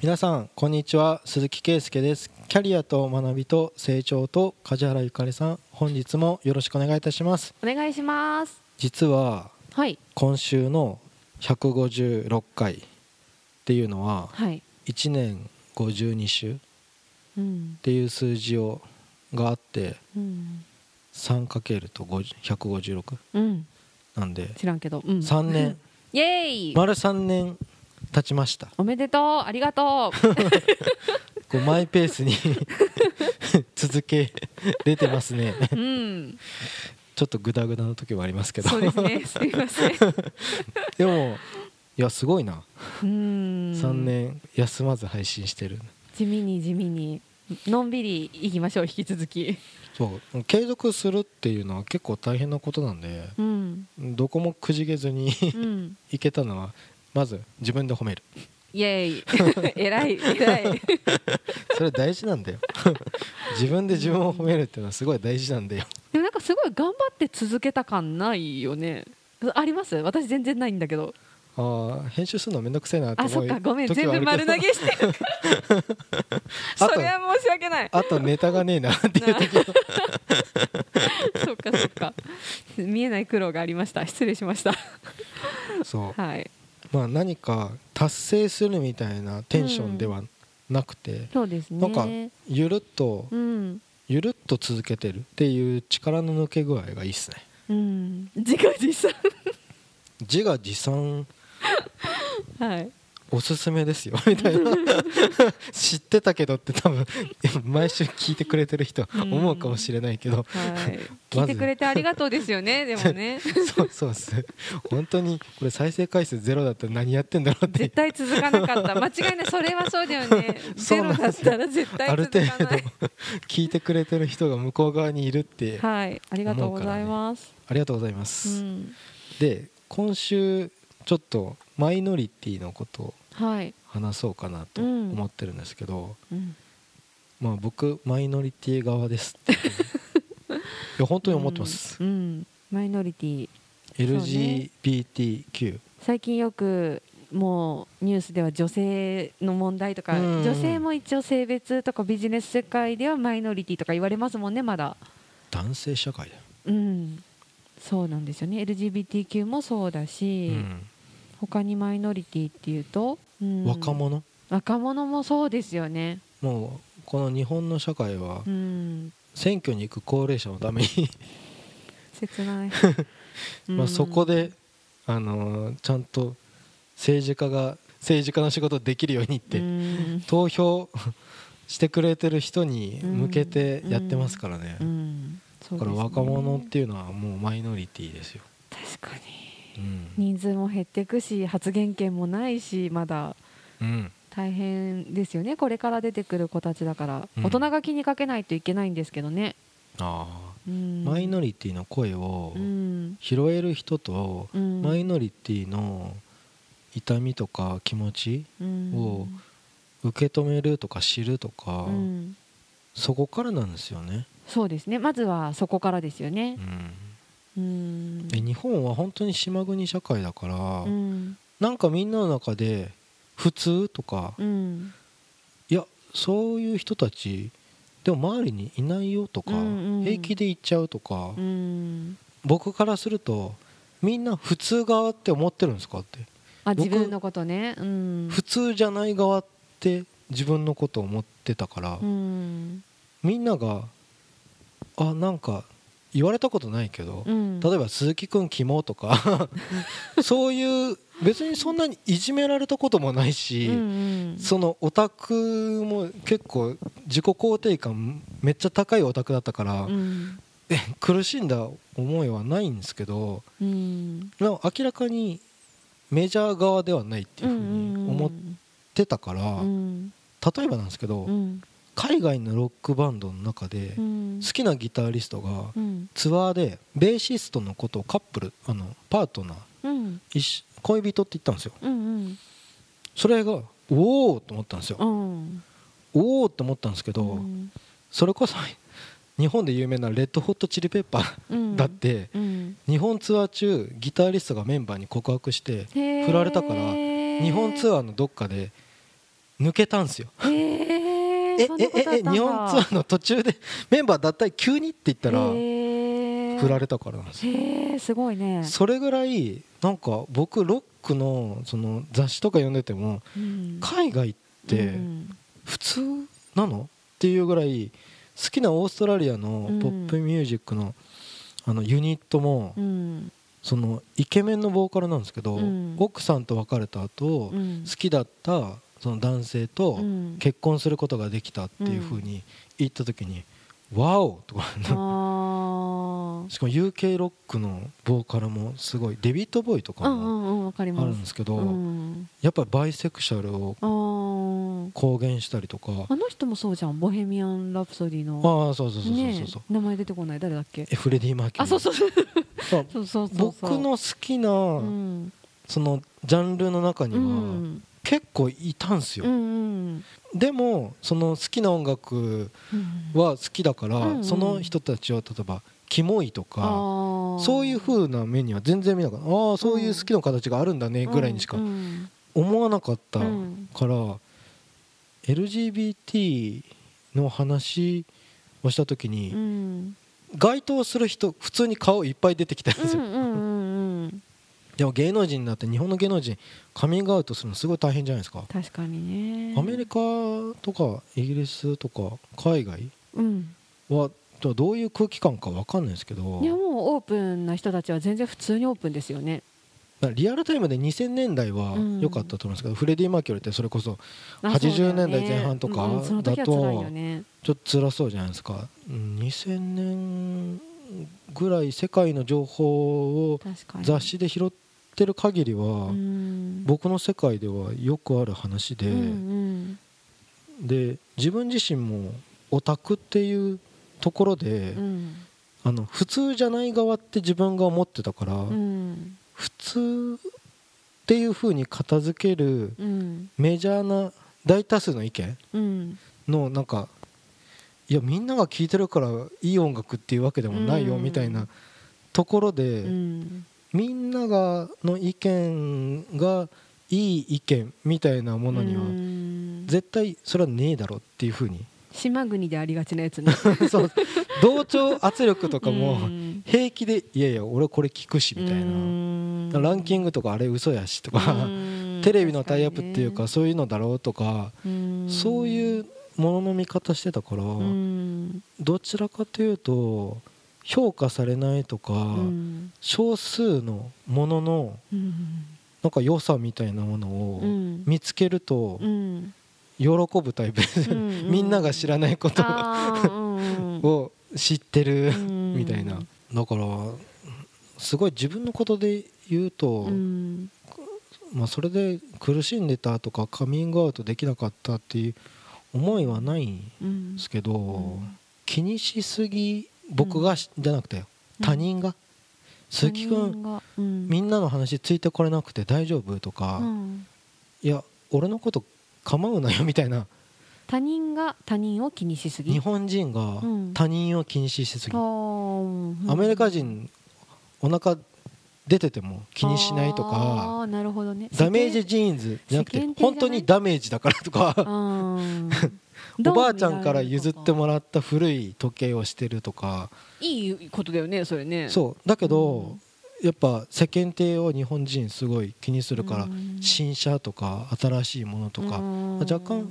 皆さんこんにちは。鈴木圭介です。キャリアと学びと成長と梶原ゆかりさん。本日もよろしくお願いいたします。お願いします。実ははい。今週の156回っていうのははい。1年52週っうん。ていう数字をがあってうん、3× と50 156うん、なんで知らんけど、うん、3年。イエーイ。丸3年経ちました。おめでとう。ありがとこう マイペースに 続けれてますね。ううん。ちょっとグダグダの時はありますけど。そうですね。すいません。でもいやすごいな、うん。3年休まず配信してる。地味に地味に。のんびりいきましょう引き続き。そう。継続するっていうのは結構大変なことなんでうん。どこもくじけずにうん。いけたのはまず自分で褒める。イエーイ。偉 い偉い。それ大事なんだよ。自分で自分を褒めるっていうのはすごい大事なんだよ。でもなんかすごい頑張って続けた感ないよね。あります？私全然ないんだけど。ああ編集するのめんどくせえなってあそ思うっかごめん。時全部丸投げして。るそれは申し訳ない。あとネタがねえなっていう時は。そっかそっか。見えない苦労がありました。失礼しました。そう。はいまあ何か達成するみたいなテンションではなくて、そうですね。なんかゆるっとうん。ゆるっと続けてるっていう力の抜け具合がいいっすね。うん。自画自賛。自画自賛。はいおすすめですよ みたいな。知ってたけどって多分 毎週聞いてくれてる人は思うかもしれないけど、聞いてくれてありがとうですよねでもね。そうそうっす。本当にこれ再生回数ゼロだったら何やってんだろうって。絶対続かなかった。間違いない。それはそうだよね。ゼロだったら絶対ある続程度かない聞いてくれてる人が向こう側にいるってはい。ありがとうございます、ありがとうございまうす、ん。で今週ちょっとマイノリティのことをはい、話そうかなとうん。思ってるんですけど、うん、まあ僕マイノリティ側ですって。いや本当に思ってます、うん、うん。マイノリティ。そうね LGBTQ 最近よくもうニュースでは女性の問題とか、うん。女性も一応性別とかビジネス世界ではマイノリティとか言われますもんねまだ。男性社会だよ、うん。そうなんですよね。LGBTQ もそうだし、うん他にマイノリティっていうと、うん。若者？若者もそうですよね。もうこの日本の社会はうん。選挙に行く高齢者のために、切ない、まあそこで、あのーちゃんと政治家が政治家の仕事できるようにって、うん。投票してくれてる人に向けてやってますからね、だから若者っていうのはもうマイノリティですよ、確かに。うん人数も減っていくし発言権もないしまだ。うん、大変ですよね。これから出てくる子たちだから、うん。大人が気にかけないといけないんですけどね、あうん、あマイノリティの声をうん。拾える人と、うん。マイノリティの痛みとか気持ちうん。を受け止めるとか知るとか、うん。そこからなんですよね、そうですね。まずはそこからですようねん、うん。で日本は本当に島国社会だから、うん。なんかみんなの中で普通とか、うん。いやそういう人たちでも周りにいないよとか、うんうん。平気で言っちゃうとか、うん。僕からするとみんな普通側って思ってるんですかって。僕あ自分のことね。うん。普通じゃない側って自分のことを思ってたから、うん。みんながあなんか言われたことないけど、うん。例えば鈴木くんキモとか そういう別にそんなにいじめられたこともないし、うんうん。そのオタクも結構自己肯定感めっちゃ高いオタクだったから、うん。え苦しんだ思いはないんですけどうん。明らかにメジャー側ではないっていうふうに思ってたから、うん。例えばなんですけど、うん海外のロックバンドの中でうん。好きなギタリストがうん。ツアーでベーシストのことをカップルあのパートナー恋人って言ったんですよ。うんそれがおおと思ったんですよ。うん。おおって思ったんですけど、うん。それこそ 日本で有名なレッドホットチリペッパーうん。だってうん。日本ツアー中ギタリストがメンバーに告白して振られたから日本ツアーのどっかで抜けたんですよ。へええそんなえことあっ日本ツアーの途中でメンバー脱退急にって言ったら振られたからなんですよ。へえすごいね。それぐらいなんか僕ロックのその雑誌とか読んでてもうん。海外ってうん。普通なのっていうぐらい好きなオーストラリアのポップミュージックのあのユニットもうん。そのイケメンのボーカルなんですけどうん。奥さんと別れた後うん。好きだったその男性とうん。結婚することができたっていう風に言った時に「ワオ!」とかあしかも UK ロックのボーカルもすごいデビッド・ボーイとかもあるんですけどうん。やっぱりバイセクシャルを公言したりとか。あの人もそうじゃん。ボヘミアン・ラプソディの。ああそうそうそうそうねそう。名前出てこない。誰だっけ？えフレディ・マーキュリー。あそうそう。そう。そうそうそうそう。僕の好きなうん。そのジャンルの中にうはん結構いたんすよ。うんうん。でもその好きな音楽うんは好きだから、うんうん。その人たちを例えばキモいとかそういう風な目には全然見なかった。ああそういう好きな形があるんだねぐらいにしかうん思わなかったうんから、LGBT の話をした時うにん。該当する人普通に顔いっぱい出てきたんですよ、うんうんうんでも芸能人になって日本の芸能人カミングアウトするのすごい大変じゃないですか。確かにね。アメリカとかイギリスとか海外？うん。はどういう空気感か分かんないですけど。いやもうオープンな人たちは全然普通にオープンですよね。リアルタイムで2000年代はうん。良かったと思うんですけど、フレディ・マーキュリーってそれこそあ80年代前半とかだとちょっと辛そうじゃないですか。うん2000年ぐらい世界の情報を雑誌で拾ってる限りは、うん。僕の世界ではよくある話で、うんで自分自身もオタクっていうところで、うん。うんあの普通じゃない側って自分が思ってたから、うん。普通っていう風に片付けるうん。メジャーな大多数の意見うん。のなんかいやみんなが聴いてるからいい音楽っていうわけでもないようん。みたいなところで、うんみんながの意見がいい意見みたいなものにはうん。絶対それはねえだろっていう風に。島国でありがちなやつね。そう。同調圧力とかもうん。平気でいやいや俺これ聞くしみたいな。うん。ランキングとかあれ嘘やしとかうん。テレビのタイアップっていうかそういうのだろうとかうん。そういうものの見方してたからうん。どちらかというと評価されないとかうん。少数のもののうん。なんか良さみたいなものをうん。見つけるとうん。喜ぶタイプうんみんなが知らないことを 知ってるうん。みたいな。だからすごい自分のことで言うとうん。まあそれで苦しんでたとかカミングアウトできなかったっていう思いはないんうんですけどん。気にしすぎ僕がしじゃなくてうん。他人が？鈴木君ん。みんなの話ついてこれなくて大丈夫とかうん。いや俺のこと構うなよみたいな。他人が他人を気にしすぎ。日本人がうん。他人を気にしすぎ。アメリカ人お腹出てても気にしないとか。あーなるほどね。ダメージジーンズじゃなくて本当にダメージだからとか。うん おばあちゃんから譲ってもららった古い時計をしてるとか。いいことだよねそれね。そう。だけうどん。やっぱ世間体を日本人すごい気にするからうん。新車とか新しいものとかうん。若干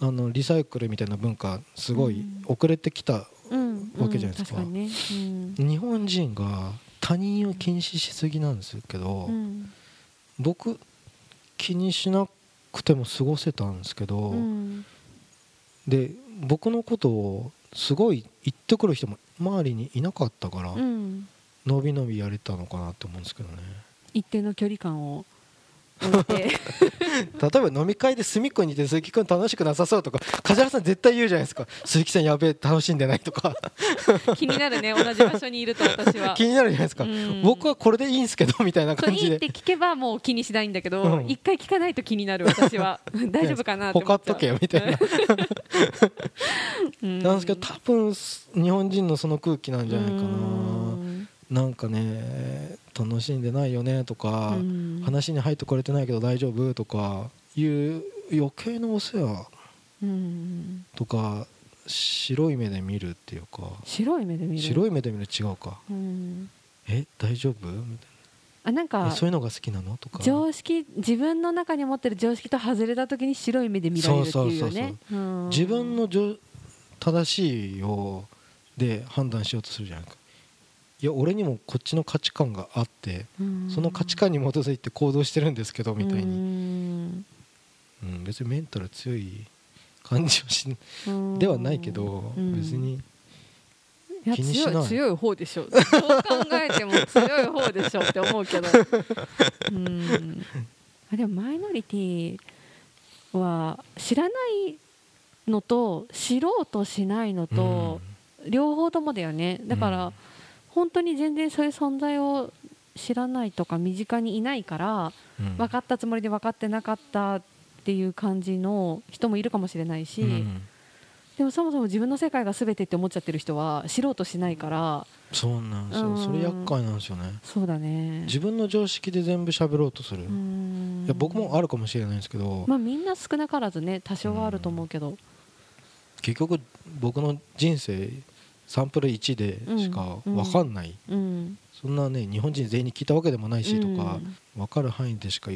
あのリサイクルみたいな文化すごいうん。遅れてきたうん。わけじゃないですか。かにね。うん。日本人が他人を気にしすぎなんですけどうん。僕気にしなくても過ごせたんですけどうんで僕のことをすごい言ってくる人も周りにいなかったからうん。伸び伸びやれたのかなって思うんですけどね。一定の距離感を 例えば飲み会で隅っこにいて鈴木君楽しくなさそうとか梶原さん絶対言うじゃないですか。鈴木さんやべえ楽しんでないとか。気になるね同じ場所にいると私は。気になるじゃないですか。うん。僕はこれでいいんですけどみたいなそういいって感じで聞けばもう気にしないんだけどうん。一回聞かないと気になる私は。大丈夫かなってほかっ思っとけよみたいな。うん。なんですけど多分日本人のその空気なんじゃないかうなん。なんかね楽しんでないよねとかうん。話に入ってこれてないけど大丈夫とかいう余計なお世話うん。とか白い目で見るっていうか白い目で見る。白い目で見る違うか。うん。え大丈夫みあなんかそういうのが好きなのとか。常識自分の中に持ってる常識と外れた時に白い目で見られるっていうよね。うん。自分のじょ正しいよで判断しようとするじゃないかいや俺にもこっちの価値観があってうん。その価値観に基づいて行動してるんですけどみたいに、にうん、別にメンタル強い感じはしではないけど別に気にしない。強い強い方でしょそう考えても強い方でしょって思うけど。うん。あでもマイノリティは知らないのと知ろうとしないのと、両方ともだよね。だから、うん本当に全然そういう存在を知らないとか身近にいないからうん。分かったつもりで分かってなかったっていう感じの人もいるかもしれないし、うん。でもそもそも自分の世界が全てって思っちゃってる人は知ろうとしないから。そうなんですうん。よそれ厄介なんですよね。そうだね。自分の常識で全部喋ろうとする、ういんや僕もあるかもしれないんですけど、まあみんな少なからずね多少はあると思うけど。結局僕の人生サンプル1でしか分かんない、うんそんなね日本人全員に聞いたわけでもないしとか、うん。分かる範囲でしか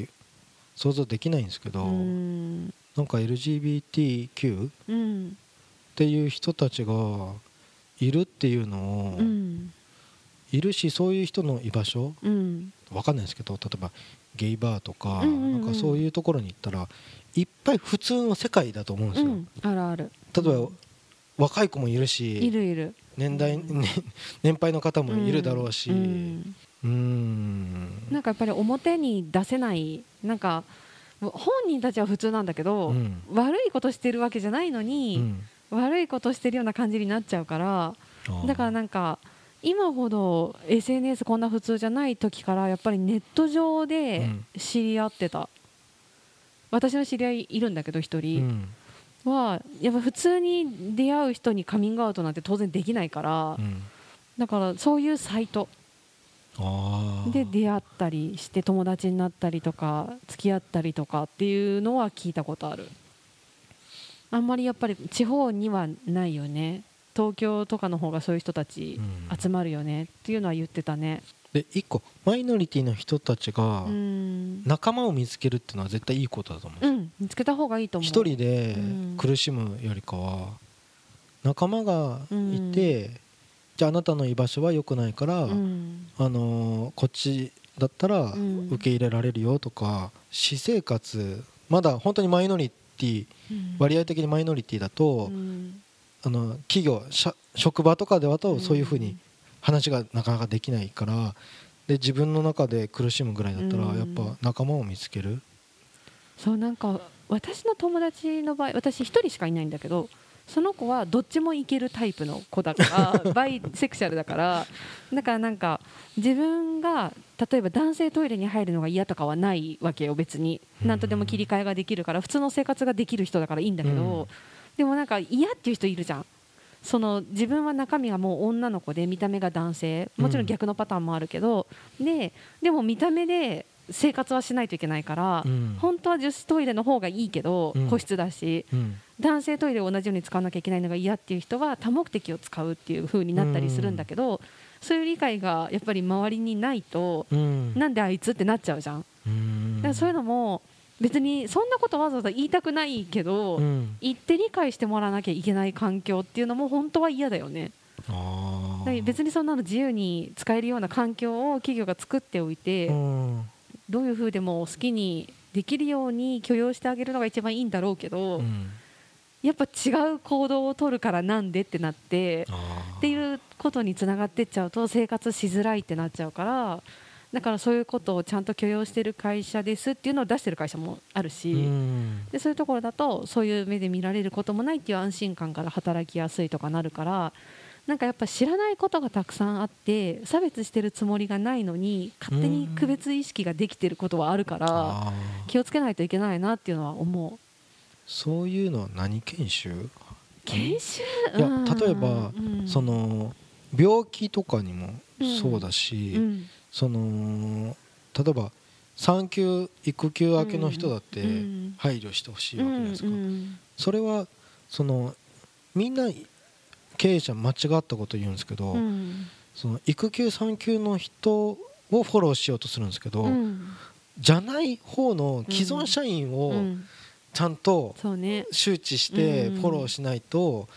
想像できないんですけど、うん。なんか LGBTQ っうん。ていう人たちがいるっていうのを、うん。いるしそういう人の居場所？うん。分かんないですけど例えばゲイバーとか,、うんうんうん。なんかそういうところに行ったらいっぱい普通の世界だと思うんですよ、うん。あるある。例えば若い子もいるいしるいる年代、うん。ね年配の方もいるだろうし。ううん。ーん。なんかやっぱり表に出せないなんか本人たちは普通なんだけど、うん。悪いことしてるわけじゃないのに、うん。悪いことしてるような感じになっちゃうからだからなんか今ほど SNS こんな普通じゃない時からやっぱりネット上で知り合ってた、私の知り合いいるんだけど一う人んはやっぱ普通に出会う人にカミングアウトなんて当然できないからうん。だからそういうサイト。で出会ったりして友達になったりとか付き合ったりとかっていうのは聞いたことある。あんまりやっぱり地方にはないよね。東京とかの方がそういう人たちうん。集まるよねっていうのは言ってたねで一個マイノリティの人たちがうん。仲間を見つけるっていうのは絶対いいことだと思ううん見つけた方がいいと思う。一人でうん。苦しむよりかは仲間がいて、じゃああなたの居場所は良くないから、うん。あのーこっちだったらうん。受け入れられるよとか、私生活まだ本当にマイノリティうん。割合的にマイノリティだと、うん。あの企業社職場とかではとうん。そういうふうに話がなかなかできないからで自分の中で苦しむぐらいだったらうん。やっぱ仲間を見つける、そうなんか私の友達の場合私一人しかいないんだけどその子はどっちもいけるタイプの子だからバイセクシャルだからだからなんか自分が例えば男性トイレに入るのが嫌とかはないわけよ別に。うん。何とでも切り替えができるから普通の生活ができる人だからいいんだけど、うん。でもなんか嫌っていう人いるじゃんその自分は中身がもう女の子で見た目が男性。もちろん逆のパターンもあるけど、ででも見た目で生活はしないといけないから、うん。本当は女子トイレの方がいいけど、うん。個室だしうん。男性トイレを同じように使わなきゃいけないのが嫌っていう人は多目的を使うっていう風になったりするんだけど、そういう理解がやっぱり周りにないと、うん。なんであいつってなっちゃうじゃん、うん。だからそういうのも別にそんなことわざわざ言いたくないけど、うん。言って理解してもらわなきゃいけない環境っていうのも本当は嫌だよね。あ別にそんなの自由に使えるような環境を企業が作っておいて、うん。どういう風でも好きにできるように許容してあげるのが一番いいんだろうけど、うん。やっぱ違う行動を取るからなんでってなってっていうことにつながってっちゃうと生活しづらいってなっちゃうからだからそういうことをちゃんと許容してる会社ですっていうのを出してる会社もあるし、うん。でそういうところだとそういう目で見られることもないっていう安心感から働きやすいとかなるからなんかやっぱ知らないことがたくさんあって差別してるつもりがないのに勝手に区別意識ができてることはあるから気をつけないといけないなっていうのは思う。そういうのは何研修？研修？いやうん。例えばうん。その病気とかにもそうだし、うんその例えば産休育休明けの人だってうん。配慮してほしいわけじゃないですか、うんそれはそのみんな経営者間違ったこと言うんですけど、うん。その育休産休の人をフォローしようとするんですけど、うん。じゃない方の既存社員うをん。ちゃんと周知してうんフォローしないと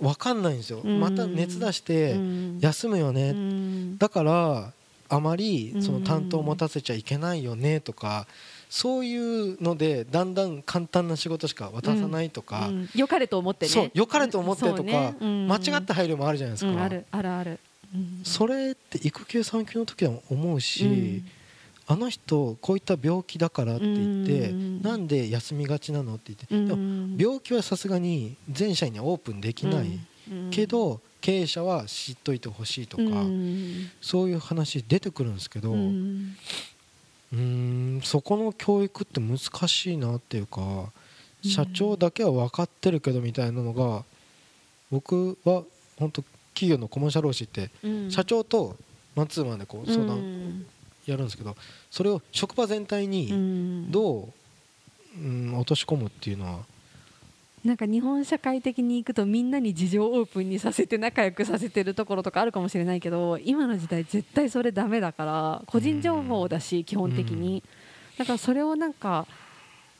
分かんないんですよ、うん。また熱出してうん。休むよね、うん。だからあまりそのうん担当を持たせちゃいけないよねとかそういうのでだんだん簡単な仕事しか渡さないとか、うん。良かれと思ってね。そう良かれと思ってとか、ね。うん。間違った配慮もあるじゃないですか、うん。あるあるある。うん。それって育休産休の時は思うし、うん。あの人こういった病気だからって言って、うん。なんで休みがちなのって言って、うん。でも病気はさすがに全社員にはオープンできない、うん。けど経営者は知っといてほしいとか、うん。そういう話出てくるんですけど、ううんそこの教育って難しいなっていうかうん。社長だけは分かってるけどみたいなのが僕は本当企業のコマーシャル教ってうん。社長とマンツーマンでこう相う談ん。やるんですけどそれを職場全体うにん。どう、うん、落とし込むっていうのはなんか日本社会的に行くとみんなに事情をオープンにさせて仲良くさせてるところとかあるかもしれないけど今の時代絶対それダメだから個人情報だし基本的に。だからそれをなんか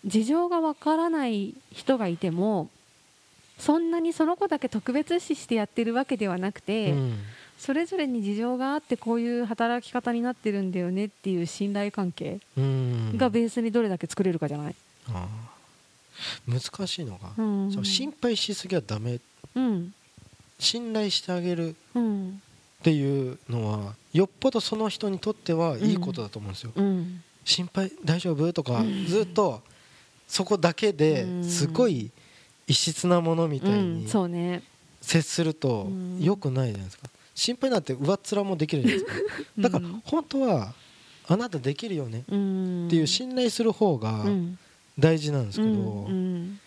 事情がわからない人がいてもそんなにその子だけ特別視してやってるわけではなくて、うん。それぞれに事情があってこういう働き方になってるんだよねっていう信頼関係うん。がベースにどれだけ作れるかじゃない、難しいのが、うん。そう心配しすぎはダメ。うん。信頼してあげる。うん。っていうのはよっぽどその人にとってはいいことだと思うんですよ、うん。心配大丈夫？とかうん。ずっとそこだけですごい異質なものみたいうん。に接するとうん。良くないじゃないですか。心配なんて上っ面もできるじゃないですか。だからうん本当はあなたできるよねうん。っていう信頼する方がうん大事なんですけどうん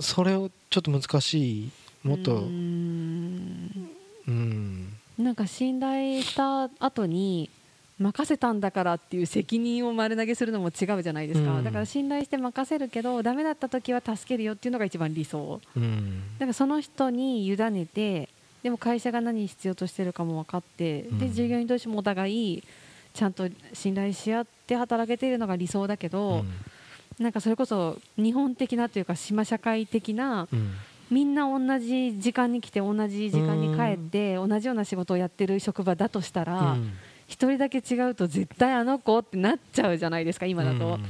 それをちょっと難しいもっうとんうん。なんか信頼した後に任せたんだからっていう責任を丸投げするのも違うじゃないですか、うん。だから信頼して任せるけどダメだった時は助けるよっていうのが一番理想。うん。だからその人に委ねてでも会社が何必要としてるかも分かって、うん。で従業員同士もお互いちゃんと信頼し合って働けているのが理想だけど、なんかそれこそ日本的なというか島社会的なうん。みんな同じ時間に来て同じ時間に帰って同じような仕事をやってる職場だとしたらうん。一人だけ違うと絶対あの子ってなっちゃうじゃないですか今だと、だか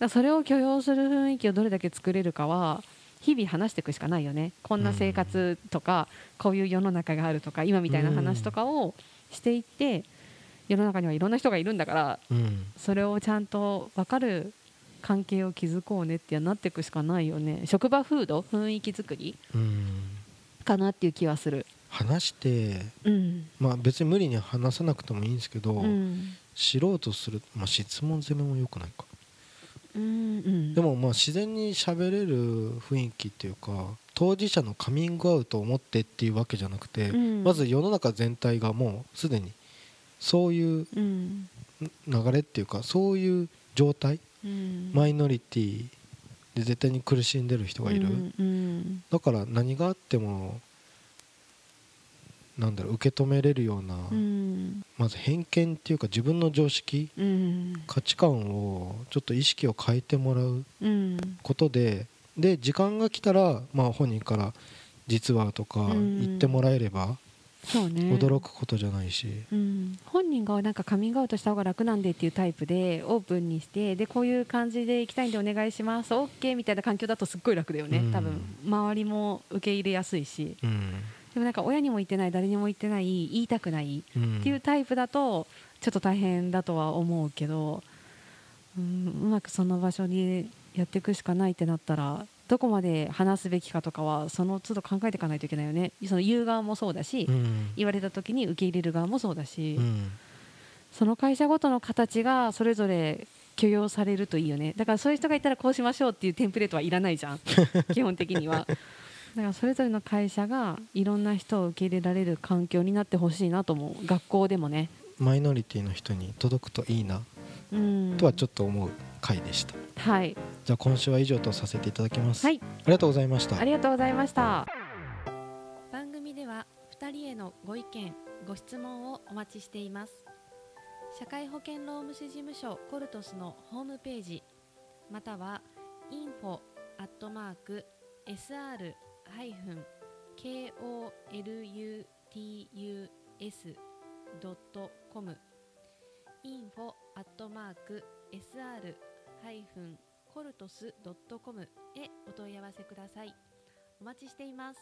らそれを許容する雰囲気をどれだけ作れるかは日々話していくしかないよね。こんな生活とかこういう世の中があるとか今みたいな話とかをしていって世の中にはいろんな人がいるんだからうん。それをちゃんと分かる関係を築こうねってなっていくしかないよね。職場風土雰囲気作りうん。かなっていう気はする。話してうん。まあ別に無理に話さなくてもいいんですけど、うん。知ろうとする、まあ、質問攻めもよくないか。うんうん。でもまあ自然に喋れる雰囲気っていうか当事者のカミングアウトを持ってっていうわけじゃなくて、うん。まず世の中全体がもうすでにそういううん。流れっていうかそういう状態うんマイノリティで絶対に苦しんでる人がいる、だから何があってもなんだろう受け止めれるような、うん。まず偏見っていうか自分の常識うん。価値観をちょっと意識を変えてもらううん。ことでで時間が来たら、まあ、本人から実はとかうん。言ってもらえればそうね。驚くことじゃないし、うん、本人がなんかカミングアウトした方が楽なんでっていうタイプでオープンにしてでこういう感じで行きたいんでお願いします OK みたいな環境だとすっごい楽だよね、うん。多分周りも受け入れやすいし。うん。でもなんか親にも言ってない誰にも言ってない言いたくないうんっていうタイプだとちょっと大変だとは思うけど、うん、うまくその場所にやっていくしかないってなったらどこまで話すべきかとかはその都度考えていかないといけないよね。その言う側もそうだし、うん。言われた時に受け入れる側もそうだし、うん。その会社ごとの形がそれぞれ許容されるといいよね。だからそういう人がいたらこうしましょうっていうテンプレートはいらないじゃん。基本的には。だからそれぞれの会社がいろんな人を受け入れられる環境になってほしいなと思う。学校でもね。マイノリティの人に届くといいな。うん。とはちょっと思う回でした。はい。じゃあ今週は以上とさせていただきます、はい。ありがとうございました。ありがとうございました。番組では2人へのご意見ご質問をお待ちしています。社会保険労務士事務所コルトスのホームページまたは info アットマーク sr ハイフン kolutus ドットコム info アットマーク sr ハイフンコルトスドットコムへお問い合わせください。お待ちしています。